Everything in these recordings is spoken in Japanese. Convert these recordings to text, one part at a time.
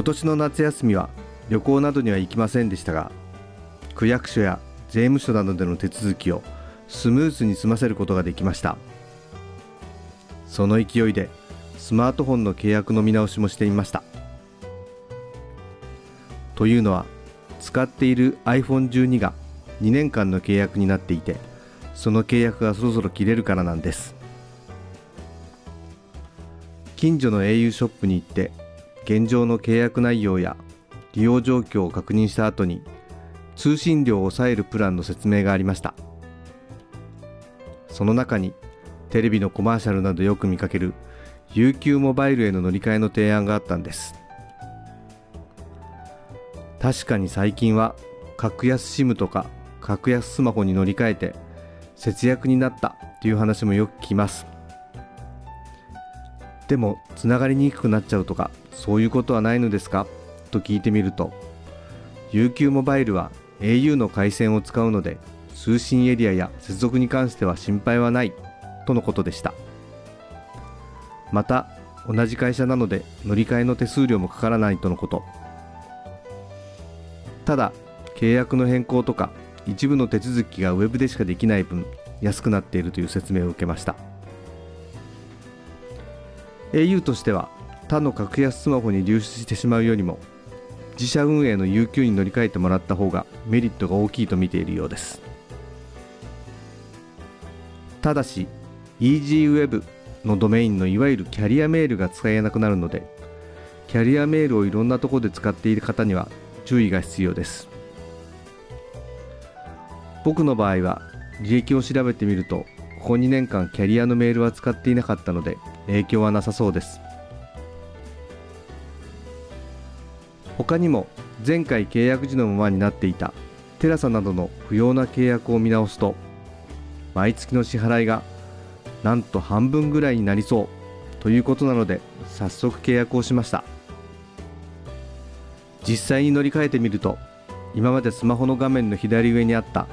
今年の夏休みは旅行などには行きませんでしたが区役所や税務署などでの手続きをスムーズに済ませることができました。その勢いでスマートフォンの契約の見直しもしてみました。というのは使っている iPhone12 が2年間の契約になっていてその契約がそろそろ切れるからなんです。近所の au ショップに行って現状の契約内容や利用状況を確認した後に通信料を抑えるプランの説明がありました。その中にテレビのコマーシャルなどよく見かける UQ モバイルへの乗り換えの提案があったんです。確かに最近は格安 SIM とか格安スマホに乗り換えて節約になったという話もよく聞きます。でもつながりにくくなっちゃうとかそういうことはないのですか？と聞いてみると UQ モバイルは au の回線を使うので通信エリアや接続に関しては心配はないとのことでした。また同じ会社なので乗り換えの手数料もかからないとのこと。ただ契約の変更とか一部の手続きがウェブでしかできない分安くなっているという説明を受けました。au としては他の格安スマホに流出してしまうよりも自社運営の UQ に乗り換えてもらった方がメリットが大きいと見ているようです。ただし EasyWeb のドメインのいわゆるキャリアメールが使えなくなるのでキャリアメールをいろんなところで使っている方には注意が必要です。僕の場合は履歴を調べてみるとここ2年間キャリアのメールは使っていなかったので影響はなさそうです。他にも前回契約時のままになっていたテラサなどの不要な契約を見直すと毎月の支払いがなんと半分ぐらいになりそうということなので早速契約をしました。実際に乗り換えてみると今までスマホの画面の左上にあった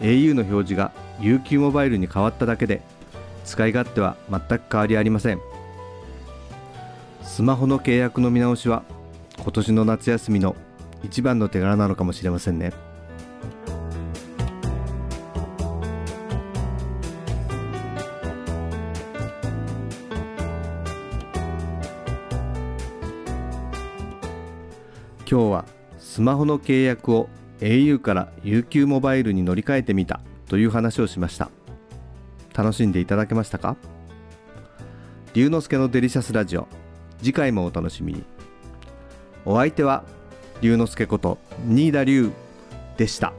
au の表示が UQ モバイルに変わっただけで使い勝手は全く変わりありません。スマホの契約の見直しは今年の夏休みの一番の手柄なのかもしれませんね。今日はスマホの契約を au から UQ モバイルに乗り換えてみたという話をしました。楽しんでいただけましたか？龍之介のデリシャスラジオ。次回もお楽しみに。お相手は龍之介こと新田龍でした。